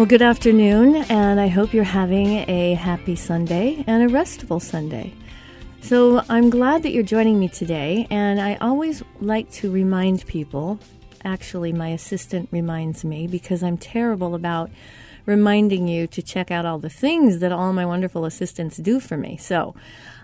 Well, good afternoon, and I hope you're having a happy Sunday and a restful Sunday. So, I'm glad that you're joining me today, and I always like to remind people actually, my assistant reminds me because I'm terrible about reminding you to check out all the things that all my wonderful assistants do for me. So,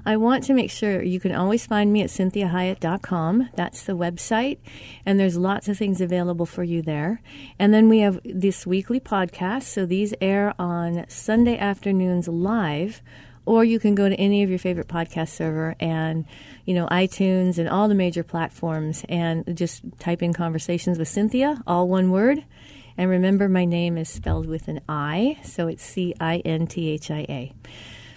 I want to make sure you can always find me at cinthiahiett.com. That's the website, and there's lots of things available for you there. And then we have this weekly podcast. So these air on Sunday afternoons live, or you can go to any of your favorite podcast server and you know iTunes and all the major platforms and just type in conversations with Cinthia all one word. And remember, my name is spelled with an I, so it's C I N T H I A.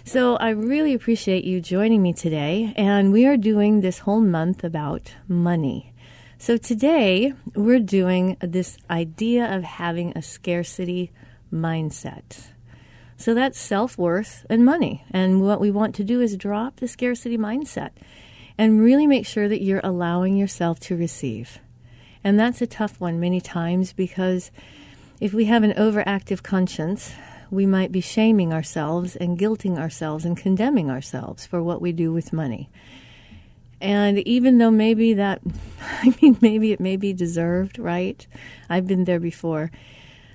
So I really appreciate you joining me today, and we are doing this whole month about money. So today we're doing this idea of having a scarcity mindset. So that's self worth and money. And what we want to do is drop the scarcity mindset and really make sure that you're allowing yourself to receive. And that's a tough one many times because if we have an overactive conscience, we might be shaming ourselves and guilting ourselves and condemning ourselves for what we do with money. And even though maybe that, I mean, maybe it may be deserved, right? I've been there before.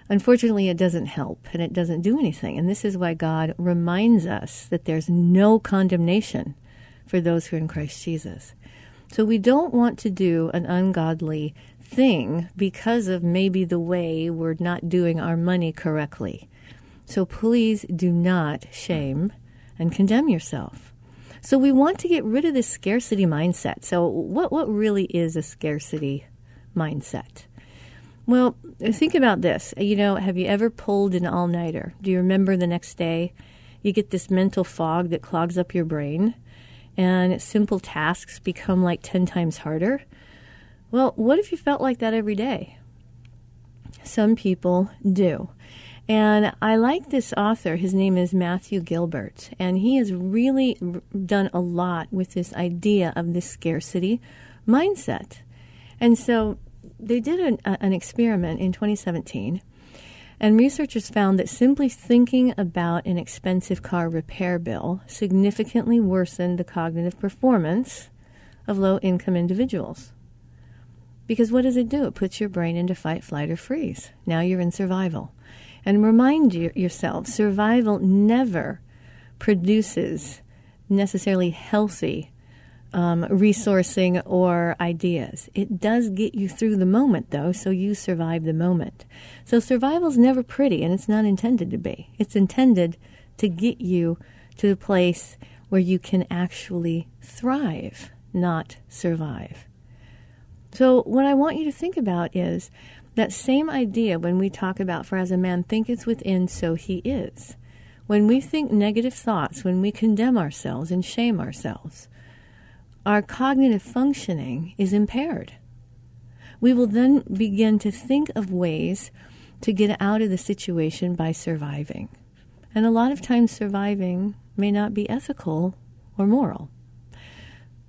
Unfortunately, it doesn't help and it doesn't do anything. And this is why God reminds us that there's no condemnation for those who are in Christ Jesus. So we don't want to do an ungodly thing because of maybe the way we're not doing our money correctly. So please do not shame and condemn yourself. So we want to get rid of this scarcity mindset. So what what really is a scarcity mindset? Well, think about this. You know, have you ever pulled an all-nighter? Do you remember the next day you get this mental fog that clogs up your brain and simple tasks become like 10 times harder? Well, what if you felt like that every day? Some people do. And I like this author. His name is Matthew Gilbert, and he has really done a lot with this idea of this scarcity mindset. And so they did an, an experiment in 2017, and researchers found that simply thinking about an expensive car repair bill significantly worsened the cognitive performance of low income individuals. Because what does it do? It puts your brain into fight, flight, or freeze. Now you're in survival. And remind you, yourself survival never produces necessarily healthy um, resourcing or ideas. It does get you through the moment, though, so you survive the moment. So survival is never pretty, and it's not intended to be. It's intended to get you to the place where you can actually thrive, not survive. So, what I want you to think about is that same idea when we talk about, for as a man thinketh within, so he is. When we think negative thoughts, when we condemn ourselves and shame ourselves, our cognitive functioning is impaired. We will then begin to think of ways to get out of the situation by surviving. And a lot of times, surviving may not be ethical or moral.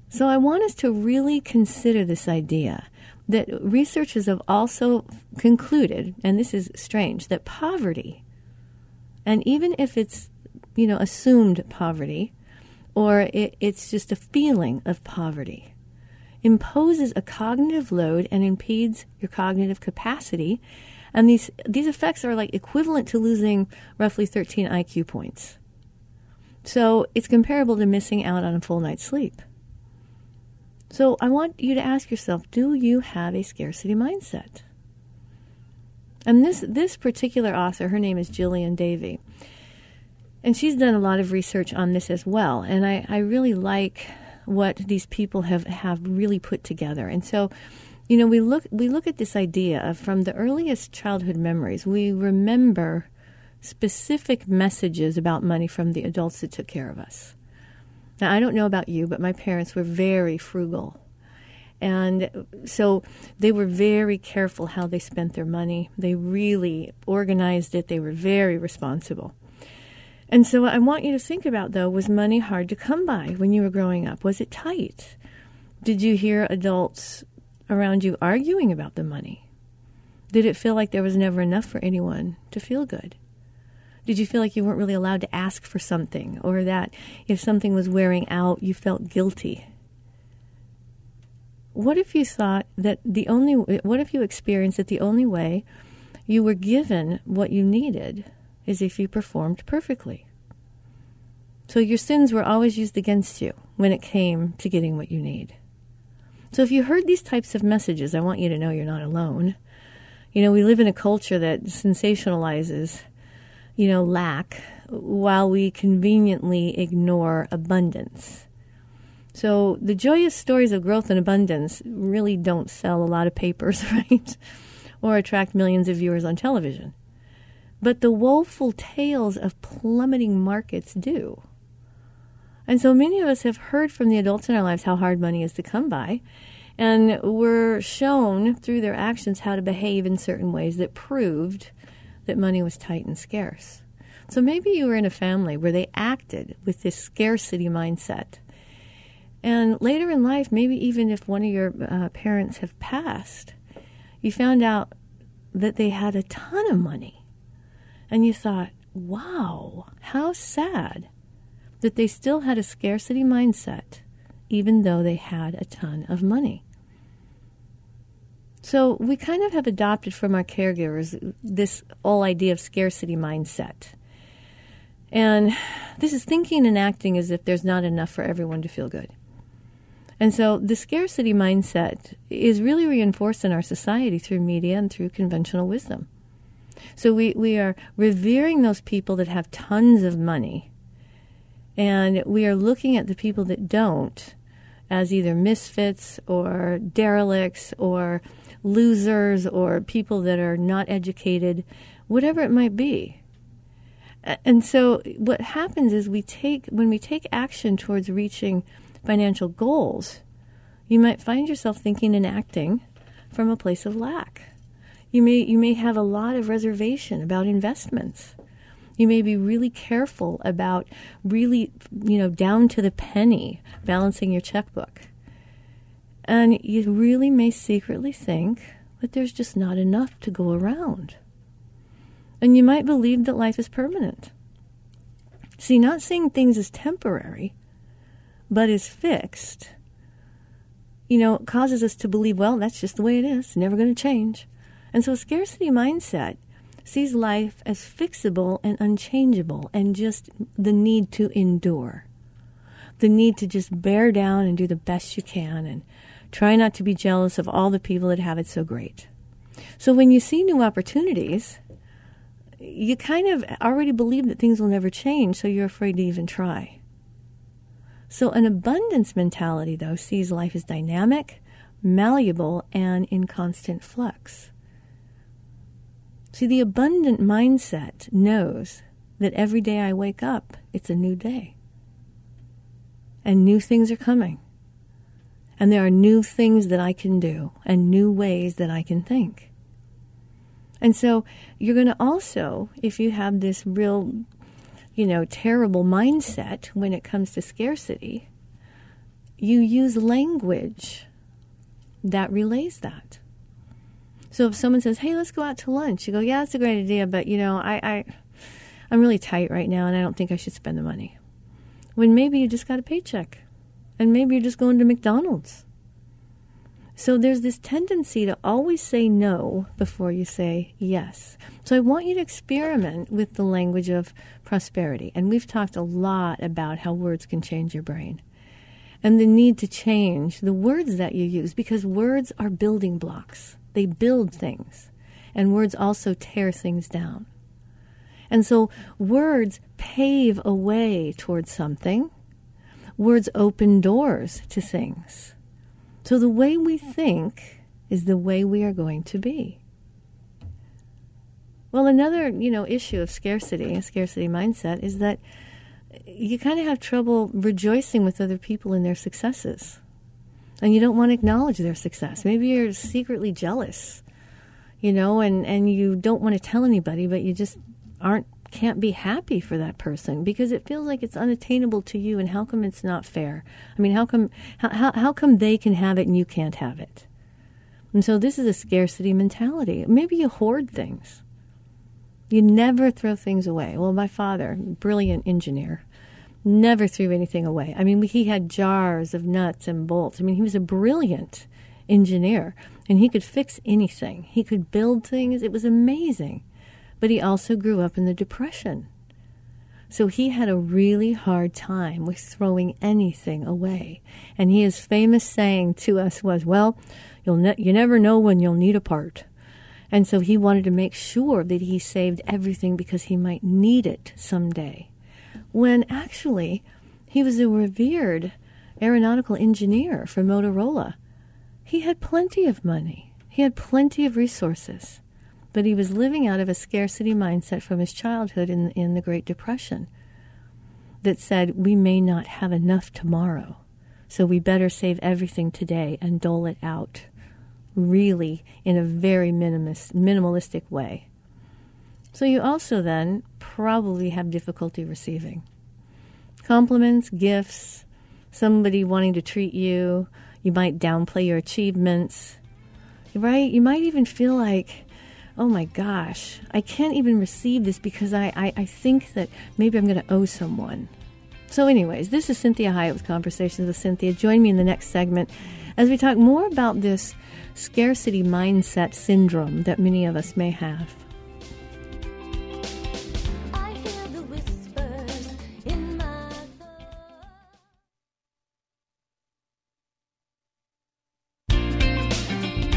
So, I want us to really consider this idea that researchers have also concluded, and this is strange, that poverty, and even if it's, you know, assumed poverty, or it, it's just a feeling of poverty, imposes a cognitive load and impedes your cognitive capacity. And these, these effects are like equivalent to losing roughly 13 IQ points. So it's comparable to missing out on a full night's sleep. So I want you to ask yourself do you have a scarcity mindset? And this, this particular author, her name is Gillian Davie, and she's done a lot of research on this as well. And I, I really like what these people have, have really put together. And so, you know, we look we look at this idea of from the earliest childhood memories, we remember specific messages about money from the adults that took care of us. Now, I don't know about you, but my parents were very frugal. And so they were very careful how they spent their money. They really organized it. They were very responsible. And so what I want you to think about though was money hard to come by when you were growing up? Was it tight? Did you hear adults around you arguing about the money? Did it feel like there was never enough for anyone to feel good? Did you feel like you weren't really allowed to ask for something, or that if something was wearing out, you felt guilty? What if you thought that the only, what if you experienced that the only way you were given what you needed is if you performed perfectly? So your sins were always used against you when it came to getting what you need. So if you heard these types of messages, I want you to know you're not alone. You know, we live in a culture that sensationalizes you know, lack while we conveniently ignore abundance. So the joyous stories of growth and abundance really don't sell a lot of papers, right? or attract millions of viewers on television. But the woeful tales of plummeting markets do. And so many of us have heard from the adults in our lives how hard money is to come by. And we're shown through their actions how to behave in certain ways that proved that money was tight and scarce. So maybe you were in a family where they acted with this scarcity mindset. And later in life, maybe even if one of your uh, parents have passed, you found out that they had a ton of money. And you thought, wow, how sad that they still had a scarcity mindset, even though they had a ton of money. So we kind of have adopted from our caregivers this whole idea of scarcity mindset. And this is thinking and acting as if there's not enough for everyone to feel good. And so the scarcity mindset is really reinforced in our society through media and through conventional wisdom. So we, we are revering those people that have tons of money, and we are looking at the people that don't as either misfits or derelicts or losers or people that are not educated, whatever it might be. And so what happens is we take when we take action towards reaching financial goals, you might find yourself thinking and acting from a place of lack. You may you may have a lot of reservation about investments. You may be really careful about really, you know, down to the penny balancing your checkbook. And you really may secretly think that there's just not enough to go around. And you might believe that life is permanent. See, not seeing things as temporary, but as fixed, you know, causes us to believe, well, that's just the way it is, never going to change. And so, a scarcity mindset sees life as fixable and unchangeable and just the need to endure, the need to just bear down and do the best you can and Try not to be jealous of all the people that have it so great. So when you see new opportunities, you kind of already believe that things will never change, so you're afraid to even try. So, an abundance mentality, though, sees life as dynamic, malleable, and in constant flux. See, the abundant mindset knows that every day I wake up, it's a new day. And new things are coming. And there are new things that I can do and new ways that I can think. And so you're going to also, if you have this real, you know, terrible mindset when it comes to scarcity, you use language that relays that. So if someone says, "Hey, let's go out to lunch," you go, "Yeah, that's a great idea, but you know, I, I I'm really tight right now, and I don't think I should spend the money." When maybe you just got a paycheck, and maybe you're just going to McDonald's so there's this tendency to always say no before you say yes. So I want you to experiment with the language of prosperity. And we've talked a lot about how words can change your brain and the need to change the words that you use because words are building blocks. They build things, and words also tear things down. And so words pave a way towards something. Words open doors to things. So the way we think is the way we are going to be. Well, another, you know, issue of scarcity, a scarcity mindset is that you kind of have trouble rejoicing with other people in their successes. And you don't want to acknowledge their success. Maybe you're secretly jealous, you know, and, and you don't want to tell anybody, but you just aren't can't be happy for that person because it feels like it's unattainable to you and how come it's not fair? I mean how come how, how come they can have it and you can't have it? And so this is a scarcity mentality. Maybe you hoard things. You never throw things away. Well my father brilliant engineer never threw anything away. I mean he had jars of nuts and bolts. I mean he was a brilliant engineer and he could fix anything. He could build things. It was amazing but he also grew up in the Depression. So he had a really hard time with throwing anything away. And his famous saying to us was, Well, you'll ne- you never know when you'll need a part. And so he wanted to make sure that he saved everything because he might need it someday. When actually, he was a revered aeronautical engineer for Motorola. He had plenty of money, he had plenty of resources but he was living out of a scarcity mindset from his childhood in, in the Great Depression that said, we may not have enough tomorrow, so we better save everything today and dole it out, really in a very minimalist, minimalistic way. So you also then probably have difficulty receiving compliments, gifts, somebody wanting to treat you. You might downplay your achievements, right? You might even feel like, oh my gosh, I can't even receive this because I, I, I think that maybe I'm going to owe someone. So, anyways, this is Cinthia Hiett with Conversations with Cinthia. Join me in the next segment as we talk more about this scarcity mindset syndrome that many of us may have.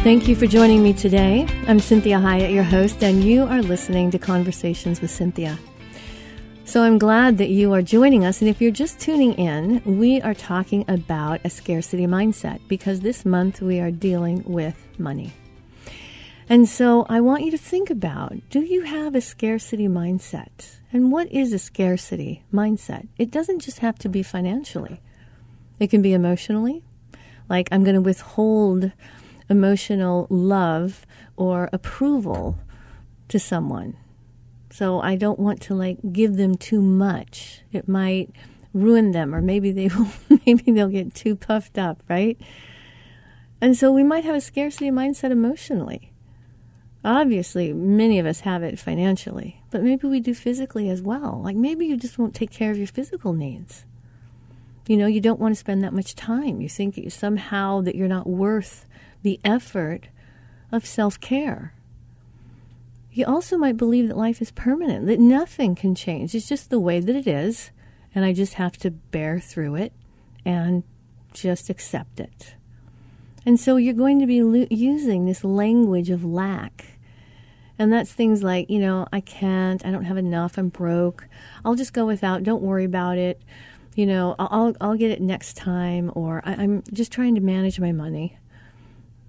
Thank you for joining me today. I'm Cinthia Hiett, your host, and you are listening to Conversations with Cinthia. So I'm glad that you are joining us. And if you're just tuning in, we are talking about a scarcity mindset because this month we are dealing with money. And so I want you to think about do you have a scarcity mindset? And what is a scarcity mindset? It doesn't just have to be financially, it can be emotionally. Like, I'm going to withhold emotional love or approval to someone. So I don't want to like give them too much. It might ruin them or maybe they will maybe they'll get too puffed up, right? And so we might have a scarcity mindset emotionally. Obviously, many of us have it financially, but maybe we do physically as well. Like maybe you just won't take care of your physical needs. You know, you don't want to spend that much time. You think somehow that you're not worth the effort of self care. You also might believe that life is permanent, that nothing can change. It's just the way that it is, and I just have to bear through it and just accept it. And so you're going to be lo- using this language of lack And that's things like, you know, I can't, I don't have enough, I'm broke. I'll just go without, don't worry about it. You know, I'll, I'll get it next time, or I, I'm just trying to manage my money.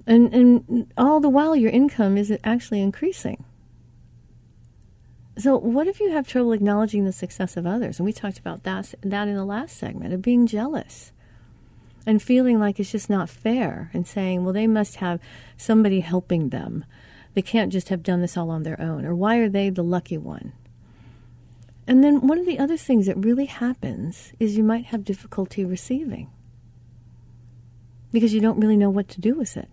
And, and all the while, your income is actually increasing. So, what if you have trouble acknowledging the success of others? And we talked about that, that in the last segment of being jealous and feeling like it's just not fair and saying, well, they must have somebody helping them. They can't just have done this all on their own. Or why are they the lucky one? And then one of the other things that really happens is you might have difficulty receiving because you don't really know what to do with it.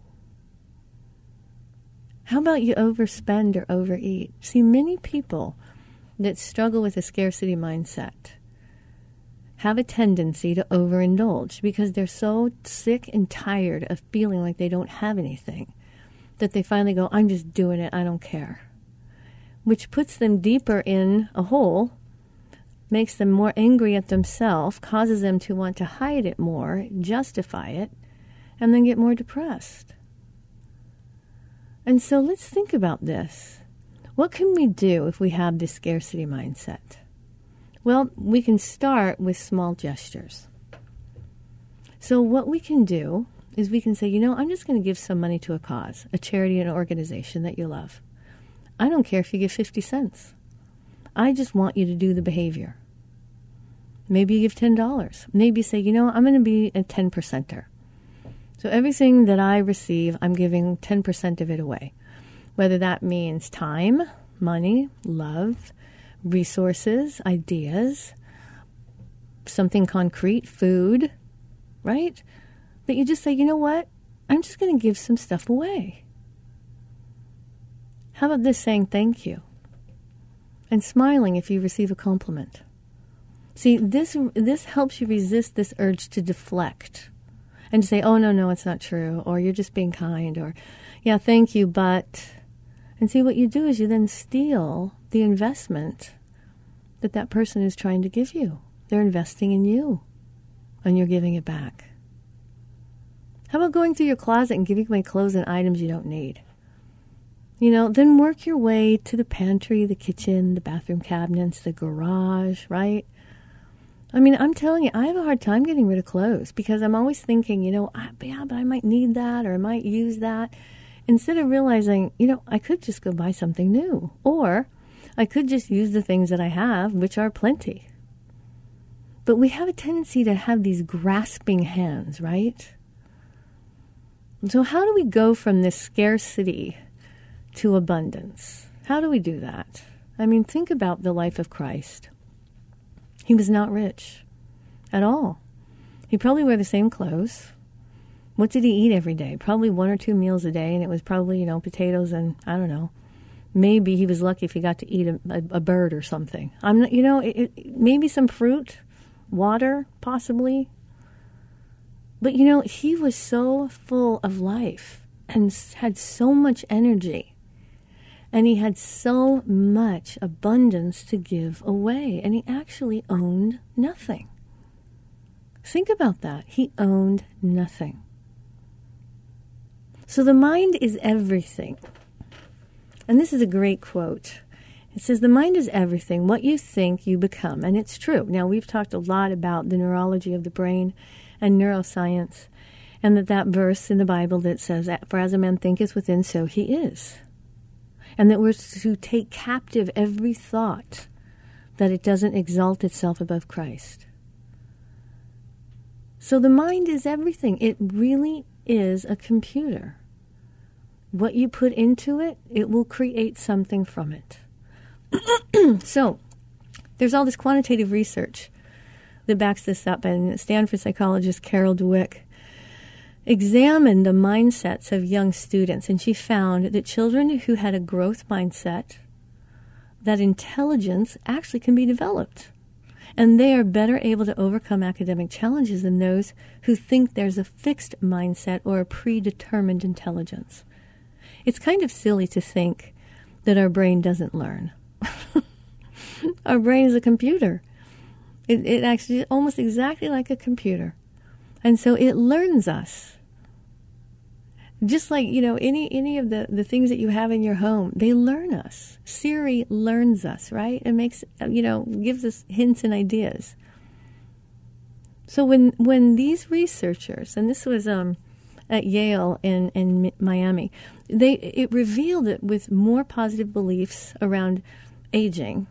How about you overspend or overeat? See, many people that struggle with a scarcity mindset have a tendency to overindulge because they're so sick and tired of feeling like they don't have anything that they finally go, I'm just doing it, I don't care. Which puts them deeper in a hole, makes them more angry at themselves, causes them to want to hide it more, justify it, and then get more depressed. And so let's think about this. What can we do if we have this scarcity mindset? Well, we can start with small gestures. So, what we can do is we can say, you know, I'm just going to give some money to a cause, a charity, an organization that you love. I don't care if you give 50 cents. I just want you to do the behavior. Maybe you give $10. Maybe you say, you know, I'm going to be a 10 percenter. So everything that I receive, I'm giving 10% of it away. Whether that means time, money, love, resources, ideas, something concrete, food, right? that you just say, you know what? I'm just going to give some stuff away. How about this saying thank you? And smiling if you receive a compliment. See, this this helps you resist this urge to deflect and say, "Oh no, no, it's not true," or "You're just being kind," or "Yeah, thank you, but." And see, what you do is you then steal the investment that that person is trying to give you. They're investing in you, and you're giving it back. How about going through your closet and giving away clothes and items you don't need? You know, then work your way to the pantry, the kitchen, the bathroom cabinets, the garage, right? I mean, I'm telling you, I have a hard time getting rid of clothes because I'm always thinking, you know, ah, yeah, but I might need that or I might use that. Instead of realizing, you know, I could just go buy something new or I could just use the things that I have, which are plenty. But we have a tendency to have these grasping hands, right? So, how do we go from this scarcity to abundance? How do we do that? I mean, think about the life of Christ. He was not rich at all. He probably wore the same clothes. What did he eat every day? Probably one or two meals a day, and it was probably, you know, potatoes and I don't know. Maybe he was lucky if he got to eat a, a, a bird or something. I'm not, you know, it, it, maybe some fruit, water, possibly. But you know, he was so full of life and had so much energy. And he had so much abundance to give away. And he actually owned nothing. Think about that. He owned nothing. So the mind is everything. And this is a great quote. It says, The mind is everything. What you think, you become. And it's true. Now, we've talked a lot about the neurology of the brain and neuroscience, and that that verse in the Bible that says, "For as a man thinketh within, so he is," and that we're to take captive every thought that it doesn't exalt itself above Christ. So the mind is everything. It really is a computer. What you put into it, it will create something from it. so, there's all this quantitative research that backs this up. And Stanford psychologist Carol Dweck examined the mindsets of young students, and she found that children who had a growth mindset, that intelligence actually can be developed. And they are better able to overcome academic challenges than those who think there's a fixed mindset or a predetermined intelligence. It's kind of silly to think that our brain doesn't learn. our brain is a computer. It, it actually almost exactly like a computer. And so it learns us. Just like you know any any of the the things that you have in your home they learn us. Siri learns us right? It makes you know gives us hints and ideas. So when when these researchers and this was um at Yale and in Miami they it revealed that with more positive beliefs around aging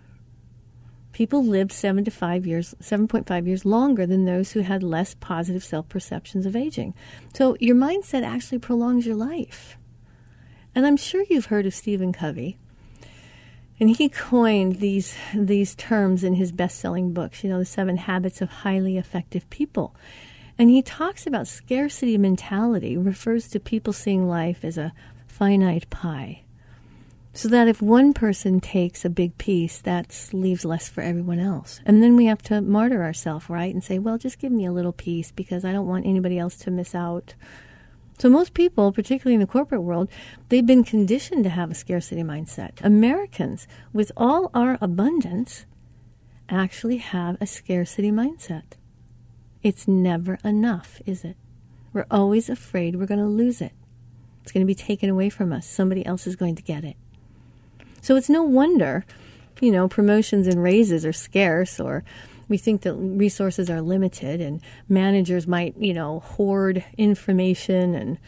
people lived 7 to 5 years 7.5 years longer than those who had less positive self-perceptions of aging. So your mindset actually prolongs your life. And i'm sure you've heard of stephen covey. And he coined these these terms in his best-selling books you know the seven habits of highly effective people. And he talks about scarcity mentality refers to people seeing life as a finite pie so that if one person takes a big piece, that leaves less for everyone else. And then we have to martyr ourselves, right? And say, well, just give me a little piece because I don't want anybody else to miss out. So most people, particularly in the corporate world, they've been conditioned to have a scarcity mindset. Americans, with all our abundance, actually have a scarcity mindset. It's never enough, is it? We're always afraid we're going to lose it. It's going to be taken away from us. Somebody else is going to get it. So it's no wonder, you know, promotions and raises are scarce or we think that resources are limited and managers might, you know, hoard information and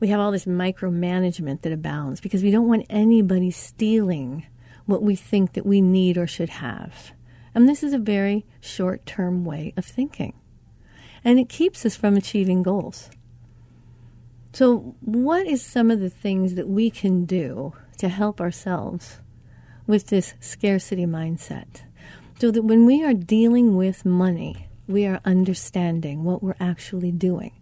we have all this micromanagement that abounds because we don't want anybody stealing what we think that we need or should have. And this is a very short term way of thinking. And it keeps us from achieving goals. So, what is some of the things that we can do to help ourselves with this scarcity mindset. So that when we are dealing with money, we are understanding what we're actually doing.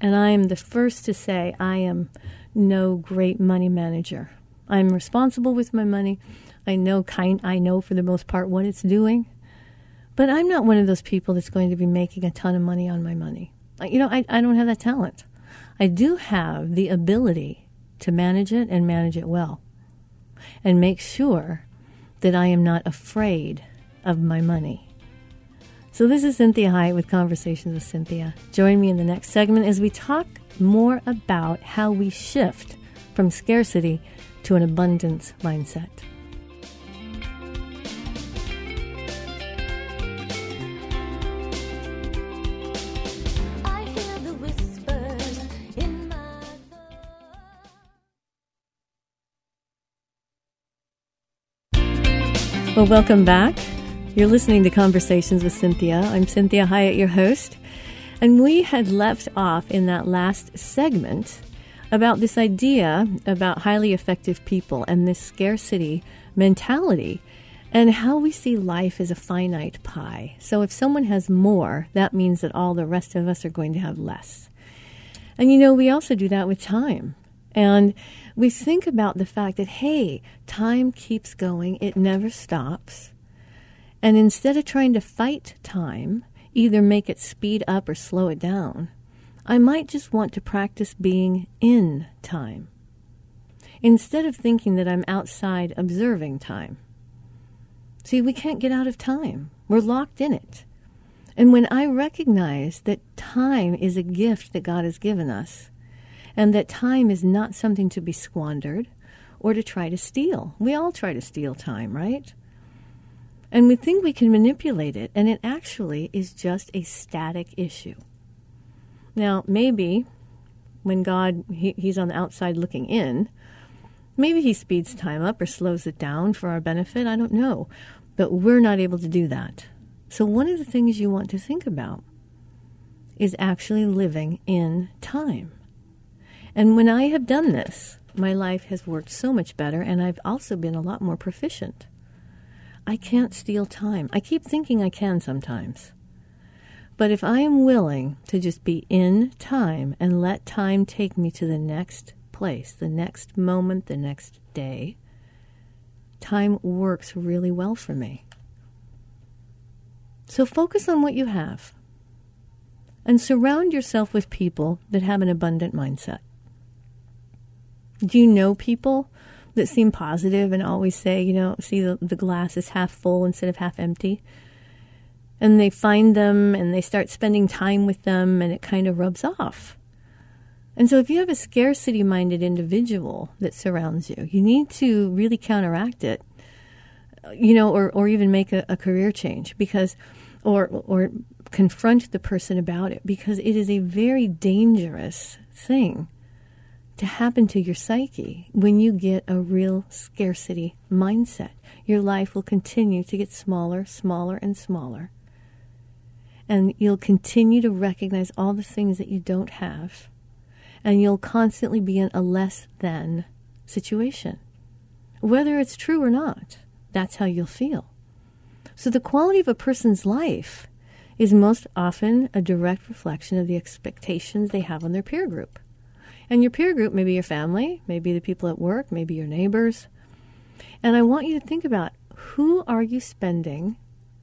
And I am the first to say I am no great money manager. I'm responsible with my money. I know kind I know for the most part what it's doing. But I'm not one of those people that's going to be making a ton of money on my money. You know, I, I don't have that talent. I do have the ability to manage it and manage it well and make sure that I am not afraid of my money. So, this is Cinthia Hiett with Conversations with Cinthia. Join me in the next segment as we talk more about how we shift from scarcity to an abundance mindset. Well, welcome back. You're listening to Conversations with Cinthia. I'm Cinthia Hiett, your host. And we had left off in that last segment about this idea about highly effective people and this scarcity mentality and how we see life as a finite pie. So if someone has more, that means that all the rest of us are going to have less. And you know, we also do that with time. And we think about the fact that, hey, time keeps going, it never stops. And instead of trying to fight time, either make it speed up or slow it down, I might just want to practice being in time. Instead of thinking that I'm outside observing time. See, we can't get out of time. We're locked in it. And when I recognize that time is a gift that God has given us, and that time is not something to be squandered or to try to steal. We all try to steal time, right? And we think we can manipulate it, and it actually is just a static issue. Now, maybe when God, he, He's on the outside looking in, maybe He speeds time up or slows it down for our benefit. I don't know. But we're not able to do that. So, one of the things you want to think about is actually living in time. And when I have done this, my life has worked so much better, and I've also been a lot more proficient. I can't steal time. I keep thinking I can sometimes. But if I am willing to just be in time and let time take me to the next place, the next moment, the next day, time works really well for me. So focus on what you have and surround yourself with people that have an abundant mindset. Do you know people that seem positive and always say, you know, see the, the glass is half full instead of half empty? And they find them and they start spending time with them and it kind of rubs off. And so, if you have a scarcity minded individual that surrounds you, you need to really counteract it, you know, or, or even make a, a career change because, or, or confront the person about it because it is a very dangerous thing to happen to your psyche when you get a real scarcity mindset. Your life will continue to get smaller, smaller, and smaller. And you'll continue to recognize all the things that you don't have. And you'll constantly be in a less than situation. Whether it's true or not, that's how you'll feel. So the quality of a person's life is most often a direct reflection of the expectations they have on their peer group. And your peer group may be your family, maybe the people at work, maybe your neighbors. And I want you to think about who are you spending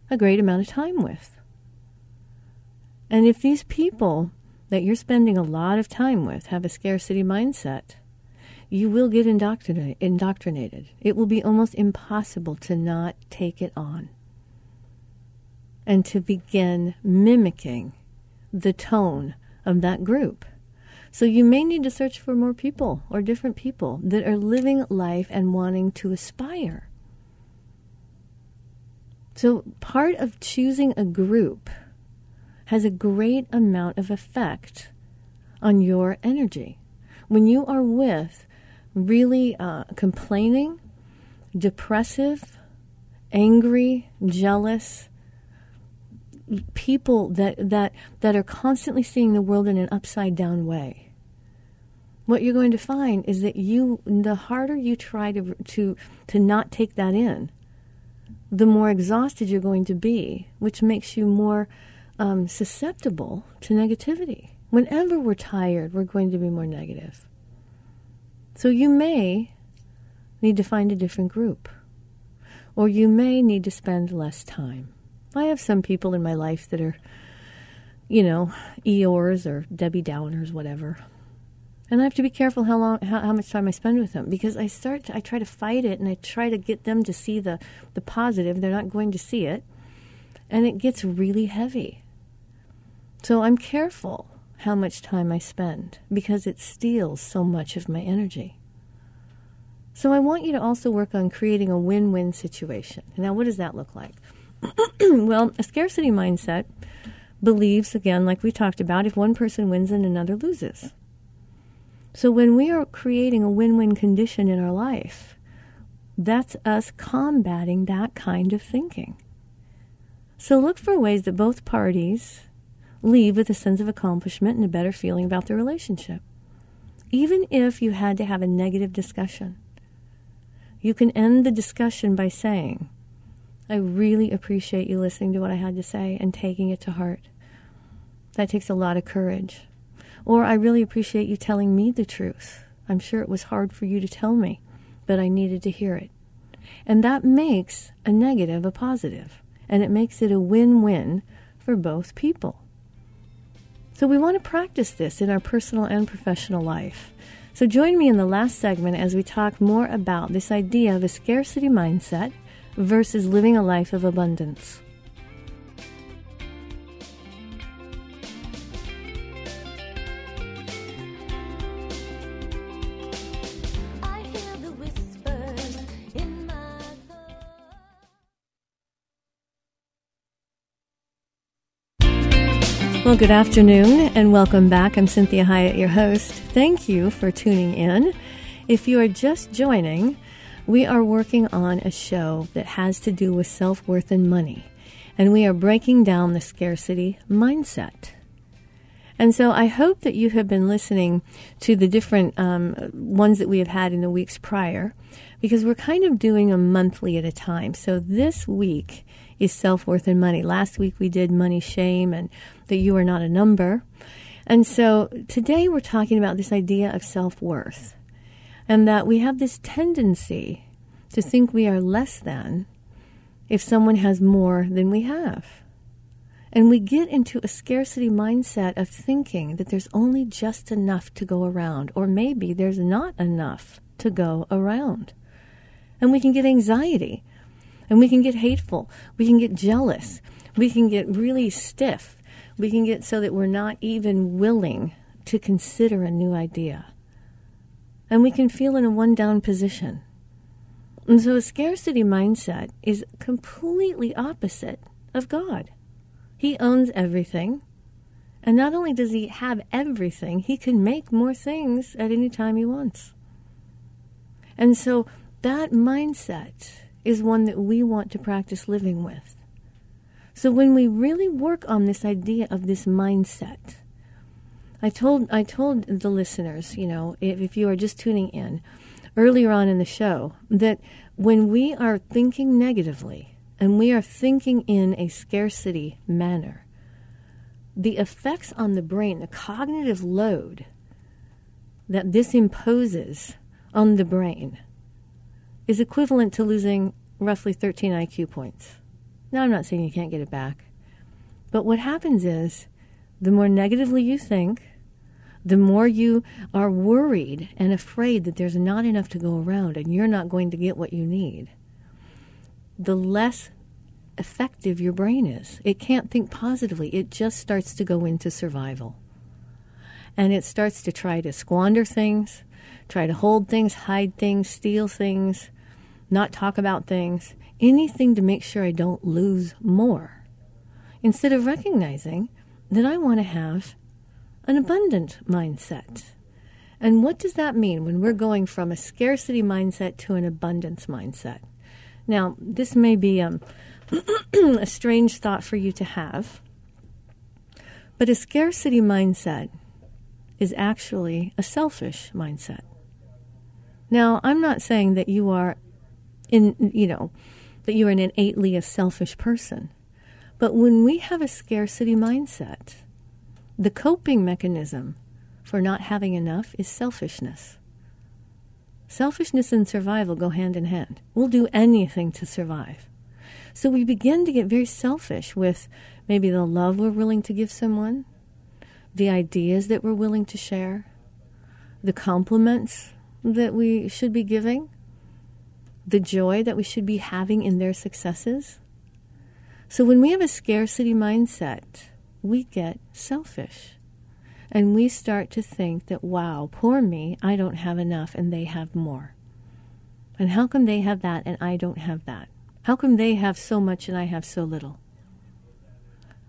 a great amount of time with? And if these people that you're spending a lot of time with have a scarcity mindset, you will get indoctrinated. It will be almost impossible to not take it on and to begin mimicking the tone of that group. So you may need to search for more people or different people that are living life and wanting to aspire. So part of choosing a group has a great amount of effect on your energy. When you are with really uh, complaining, depressive, angry, jealous, people that, that, that are constantly seeing the world in an upside down way. What you're going to find is that you, the harder you try to, to, to not take that in, the more exhausted you're going to be, which makes you more um, susceptible to negativity. Whenever we're tired, we're going to be more negative. So you may need to find a different group, or you may need to spend less time. I have some people in my life that are, you know, Eeyores or Debbie Downers, whatever. And I have to be careful how long, how, how much time I spend with them because I start, to, I try to fight it and I try to get them to see the, the positive. They're not going to see it. And it gets really heavy. So I'm careful how much time I spend because it steals so much of my energy. So I want you to also work on creating a win win situation. Now, what does that look like? well, a scarcity mindset believes, again, like we talked about, if one person wins and another loses. So when we are creating a win win condition in our life, that's us combating that kind of thinking. So look for ways that both parties leave with a sense of accomplishment and a better feeling about the relationship. Even if you had to have a negative discussion, you can end the discussion by saying, I really appreciate you listening to what I had to say and taking it to heart. That takes a lot of courage. Or I really appreciate you telling me the truth. I'm sure it was hard for you to tell me, but I needed to hear it. And that makes a negative a positive, and it makes it a win win for both people. So we want to practice this in our personal and professional life. So join me in the last segment as we talk more about this idea of a scarcity mindset versus living a life of abundance. Well, good afternoon and welcome back. I'm Cinthia Hiett, your host. Thank you for tuning in. If you are just joining, we are working on a show that has to do with self worth and money, and we are breaking down the scarcity mindset. And so I hope that you have been listening to the different um, ones that we have had in the weeks prior, because we're kind of doing a monthly at a time. So this week is self worth and money. Last week we did money shame and that you are not a number. And so today we're talking about this idea of self worth and that we have this tendency to think we are less than if someone has more than we have. And we get into a scarcity mindset of thinking that there's only just enough to go around, or maybe there's not enough to go around. And we can get anxiety, and we can get hateful, we can get jealous, we can get really stiff, we can get so that we're not even willing to consider a new idea. And we can feel in a one down position. And so a scarcity mindset is completely opposite of God. He owns everything. And not only does he have everything, he can make more things at any time he wants. And so that mindset is one that we want to practice living with. So when we really work on this idea of this mindset, I told I told the listeners, you know, if, if you are just tuning in earlier on in the show, that when we are thinking negatively and we are thinking in a scarcity manner, the effects on the brain, the cognitive load that this imposes on the brain is equivalent to losing roughly 13 IQ points. Now, I'm not saying you can't get it back, but what happens is the more negatively you think, the more you are worried and afraid that there's not enough to go around and you're not going to get what you need, the less effective your brain is. It can't think positively, it just starts to go into survival. And it starts to try to squander things, try to hold things, hide things, steal things, not talk about things, anything to make sure I don't lose more. Instead of recognizing that I want to have an abundant mindset. And what does that mean when we're going from a scarcity mindset to an abundance mindset? Now, this may be um, a strange thought for you to have, but a scarcity mindset is actually a selfish mindset. Now, I'm not saying that you are in, you know, that you are an innately a selfish person. But when we have a scarcity mindset, the coping mechanism for not having enough is selfishness. Selfishness and survival go hand in hand. We'll do anything to survive. So we begin to get very selfish with maybe the love we're willing to give someone, the ideas that we're willing to share, the compliments that we should be giving, the joy that we should be having in their successes. So when we have a scarcity mindset, we get selfish. And we start to think that, wow, poor me, I don't have enough and they have more. And how come they have that and I don't have that? How come they have so much and I have so little?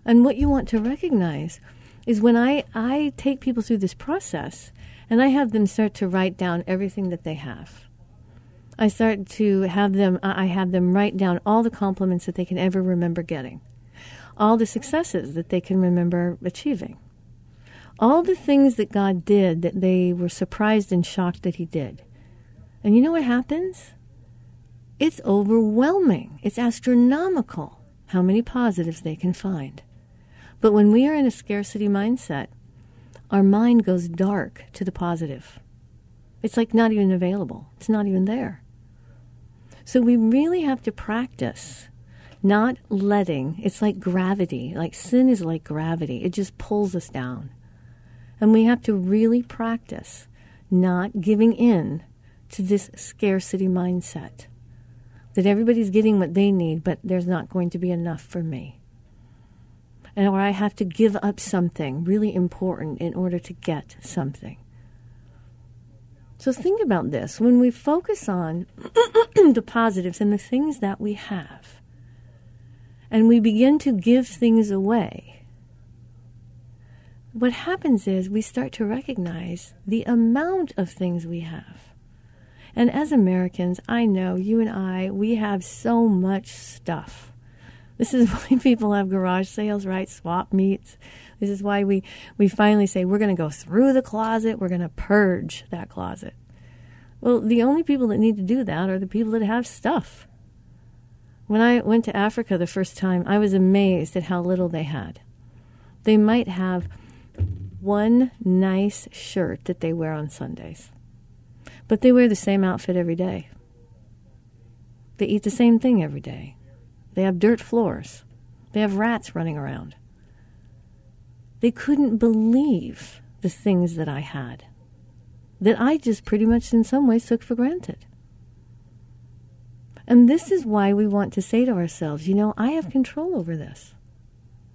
And what you want to recognize is when I, I take people through this process and I have them start to write down everything that they have I start to have them, I have them write down all the compliments that they can ever remember getting, all the successes that they can remember achieving, all the things that God did that they were surprised and shocked that He did. And you know what happens? It's overwhelming. It's astronomical how many positives they can find. But when we are in a scarcity mindset, our mind goes dark to the positive. It's like not even available. It's not even there. So we really have to practice not letting, it's like gravity, like sin is like gravity, it just pulls us down. And we have to really practice not giving in to this scarcity mindset that everybody's getting what they need, but there's not going to be enough for me. And or I have to give up something really important in order to get something. So think about this. When we focus on the positives and the things that we have, and we begin to give things away, what happens is we start to recognize the amount of things we have. And as Americans, I know you and I, we have so much stuff. This is why people have garage sales, right? Swap meets. This is why we, we finally say we're going to go through the closet, we're going to purge that closet. Well, the only people that need to do that are the people that have stuff. When I went to Africa the first time, I was amazed at how little they had. They might have one nice shirt that they wear on Sundays, but they wear the same outfit every day. They eat the same thing every day. They have dirt floors. They have rats running around. They couldn't believe the things that I had that I just pretty much in some ways took for granted. And this is why we want to say to ourselves, you know, I have control over this.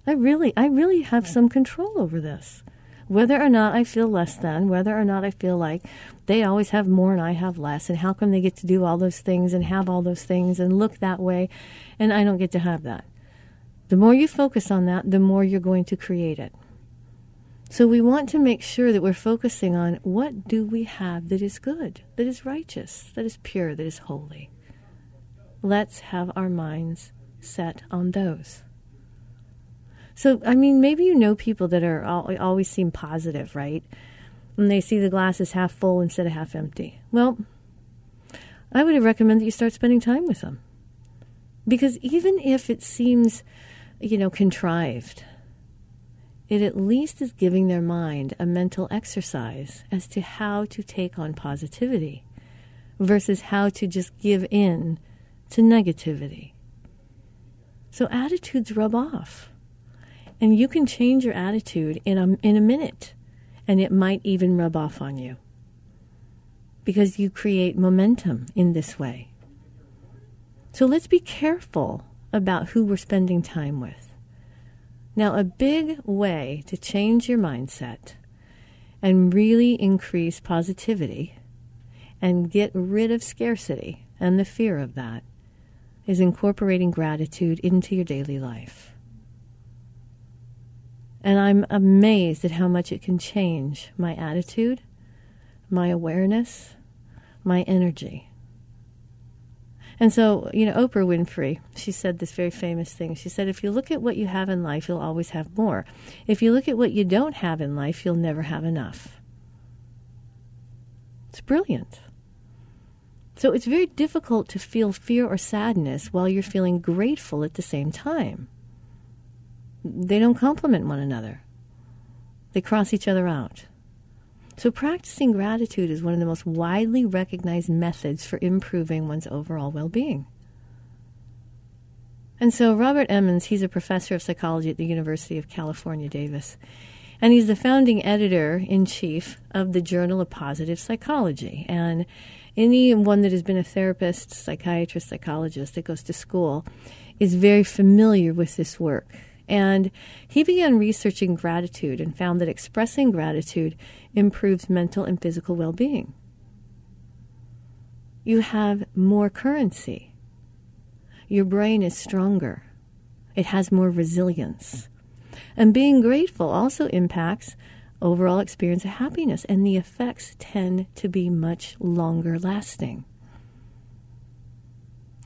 I really, I really have some control over this. Whether or not I feel less than, whether or not I feel like they always have more and I have less, and how come they get to do all those things and have all those things and look that way, and I don't get to have that. The more you focus on that, the more you're going to create it. So we want to make sure that we're focusing on what do we have that is good, that is righteous, that is pure, that is holy. Let's have our minds set on those. So, I mean, maybe you know people that are always seem positive, right? When they see the glass is half full instead of half empty. Well, I would recommend that you start spending time with them. Because even if it seems, you know, contrived, it at least is giving their mind a mental exercise as to how to take on positivity versus how to just give in to negativity. So attitudes rub off. And you can change your attitude in a, in a minute, and it might even rub off on you because you create momentum in this way. So let's be careful about who we're spending time with. Now, a big way to change your mindset and really increase positivity and get rid of scarcity and the fear of that is incorporating gratitude into your daily life. And I'm amazed at how much it can change my attitude, my awareness, my energy. And so, you know, Oprah Winfrey, she said this very famous thing. She said, if you look at what you have in life, you'll always have more. If you look at what you don't have in life, you'll never have enough. It's brilliant. So it's very difficult to feel fear or sadness while you're feeling grateful at the same time. They don't complement one another, they cross each other out. So, practicing gratitude is one of the most widely recognized methods for improving one's overall well being. And so, Robert Emmons, he's a professor of psychology at the University of California, Davis. And he's the founding editor in chief of the Journal of Positive Psychology. And anyone that has been a therapist, psychiatrist, psychologist that goes to school is very familiar with this work. And he began researching gratitude and found that expressing gratitude improves mental and physical well being. You have more currency. Your brain is stronger. It has more resilience. And being grateful also impacts overall experience of happiness, and the effects tend to be much longer lasting.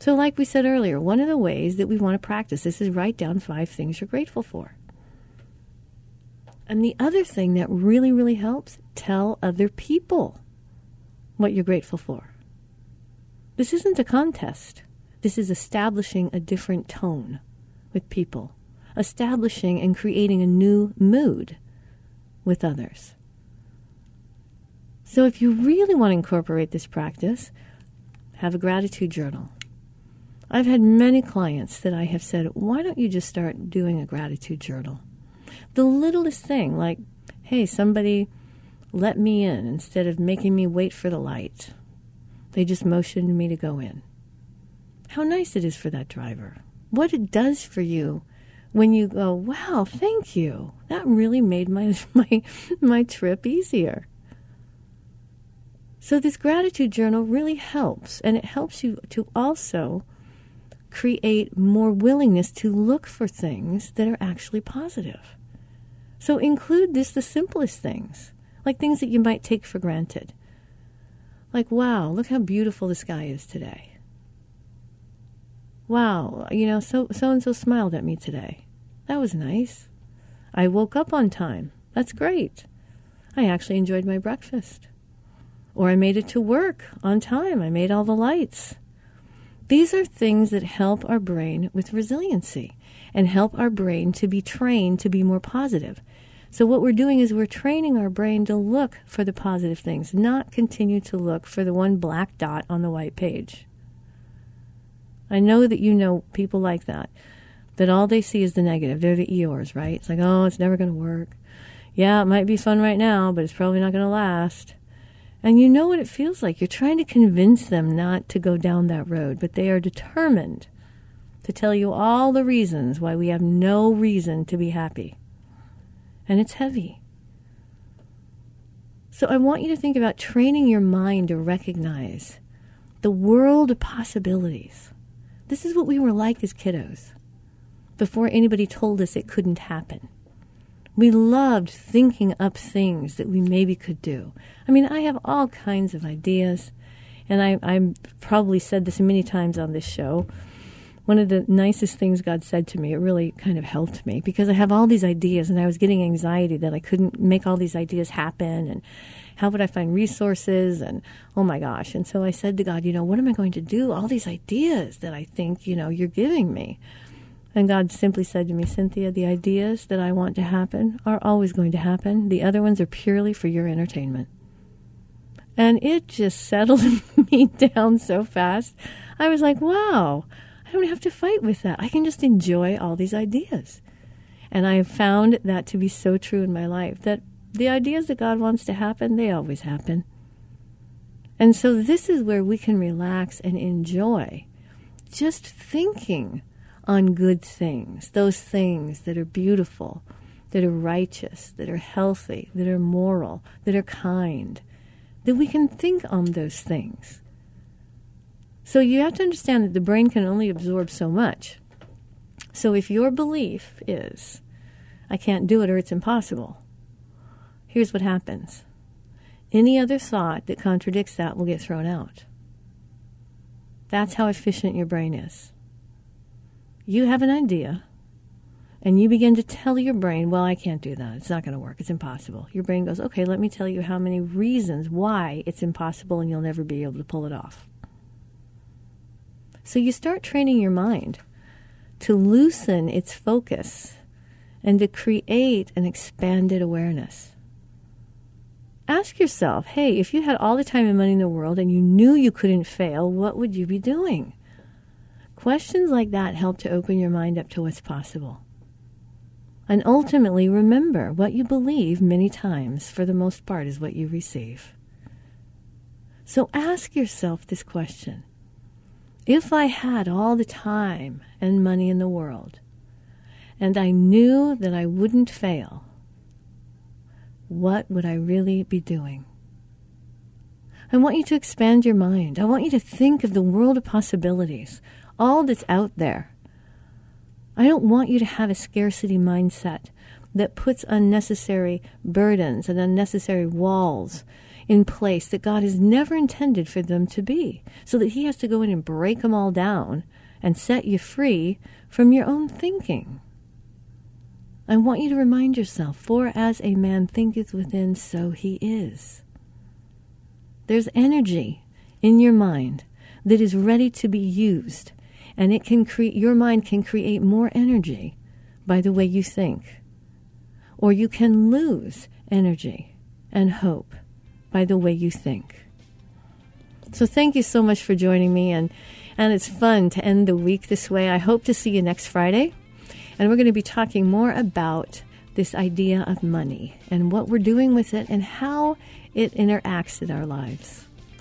So, like we said earlier, one of the ways that we want to practice this is write down five things you're grateful for. And the other thing that really, really helps, tell other people what you're grateful for. This isn't a contest. This is establishing a different tone with people, establishing and creating a new mood with others. So, if you really want to incorporate this practice, have a gratitude journal. I've had many clients that I have said, why don't you just start doing a gratitude journal? The littlest thing, like, hey, somebody let me in instead of making me wait for the light. They just motioned me to go in. How nice it is for that driver. What it does for you when you go, wow, thank you. That really made my, my, my trip easier. So, this gratitude journal really helps, and it helps you to also create more willingness to look for things that are actually positive. So, include this the simplest things, like things that you might take for granted. Like, wow, look how beautiful the sky is today wow, you know, so so and so smiled at me today. That was nice. I woke up on time. That's great. I actually enjoyed my breakfast. Or I made it to work on time. I made all the lights. These are things that help our brain with resiliency and help our brain to be trained to be more positive. So, what we're doing is we're training our brain to look for the positive things, not continue to look for the one black dot on the white page. I know that you know people like that, that all they see is the negative. They're the Eeyores, right? It's like, oh, it's never going to work. Yeah, it might be fun right now, but it's probably not going to last. And you know what it feels like. You're trying to convince them not to go down that road, but they are determined to tell you all the reasons why we have no reason to be happy. And it's heavy. So I want you to think about training your mind to recognize the world of possibilities. This is what we were like as kiddos before anybody told us it couldn't happen. We loved thinking up things that we maybe could do. I mean, I have all kinds of ideas, and I, I've probably said this many times on this show. One of the nicest things God said to me, it really kind of helped me because I have all these ideas and I was getting anxiety that I couldn't make all these ideas happen and how would I find resources and oh my gosh. And so I said to God, you know, what am I going to do? All these ideas that I think, you know, you're giving me. And God simply said to me, Cinthia, the ideas that I want to happen are always going to happen. The other ones are purely for your entertainment. And it just settled me down so fast. I was like, wow, I don't have to fight with that. I can just enjoy all these ideas. And I have found that to be so true in my life that the ideas that God wants to happen, they always happen. And so this is where we can relax and enjoy just thinking on good things, those things that are beautiful, that are righteous, that are healthy, that are moral, that are kind, that we can think on those things. So you have to understand that the brain can only absorb so much. So if your belief is, I can't do it or it's impossible, here's what happens. Any other thought that contradicts that will get thrown out. That's how efficient your brain is you have an idea and you begin to tell your brain, well, I can't do that. It's not going to work. It's impossible. Your brain goes, okay, let me tell you how many reasons why it's impossible and you'll never be able to pull it off. So you start training your mind to loosen its focus and to create an expanded awareness. Ask yourself, hey, if you had all the time and money in the world and you knew you couldn't fail, what would you be doing? Questions like that help to open your mind up to what's possible. And ultimately, remember what you believe many times, for the most part, is what you receive. So ask yourself this question If I had all the time and money in the world, and I knew that I wouldn't fail, what would I really be doing? I want you to expand your mind. I want you to think of the world of possibilities all that's out there. I don't want you to have a scarcity mindset that puts unnecessary burdens and unnecessary walls in place that God has never intended for them to be, so that He has to go in and break them all down and set you free from your own thinking. I want you to remind yourself, for as a man thinketh within, so he is. There's energy in your mind that is ready to be used and it can create your mind can create more energy by the way you think. Or you can lose energy and hope by the way you think. So thank you so much for joining me and and it's fun to end the week this way. I hope to see you next friday. And we're going to be talking more about this idea of money and what we're doing with it and how it interacts in our lives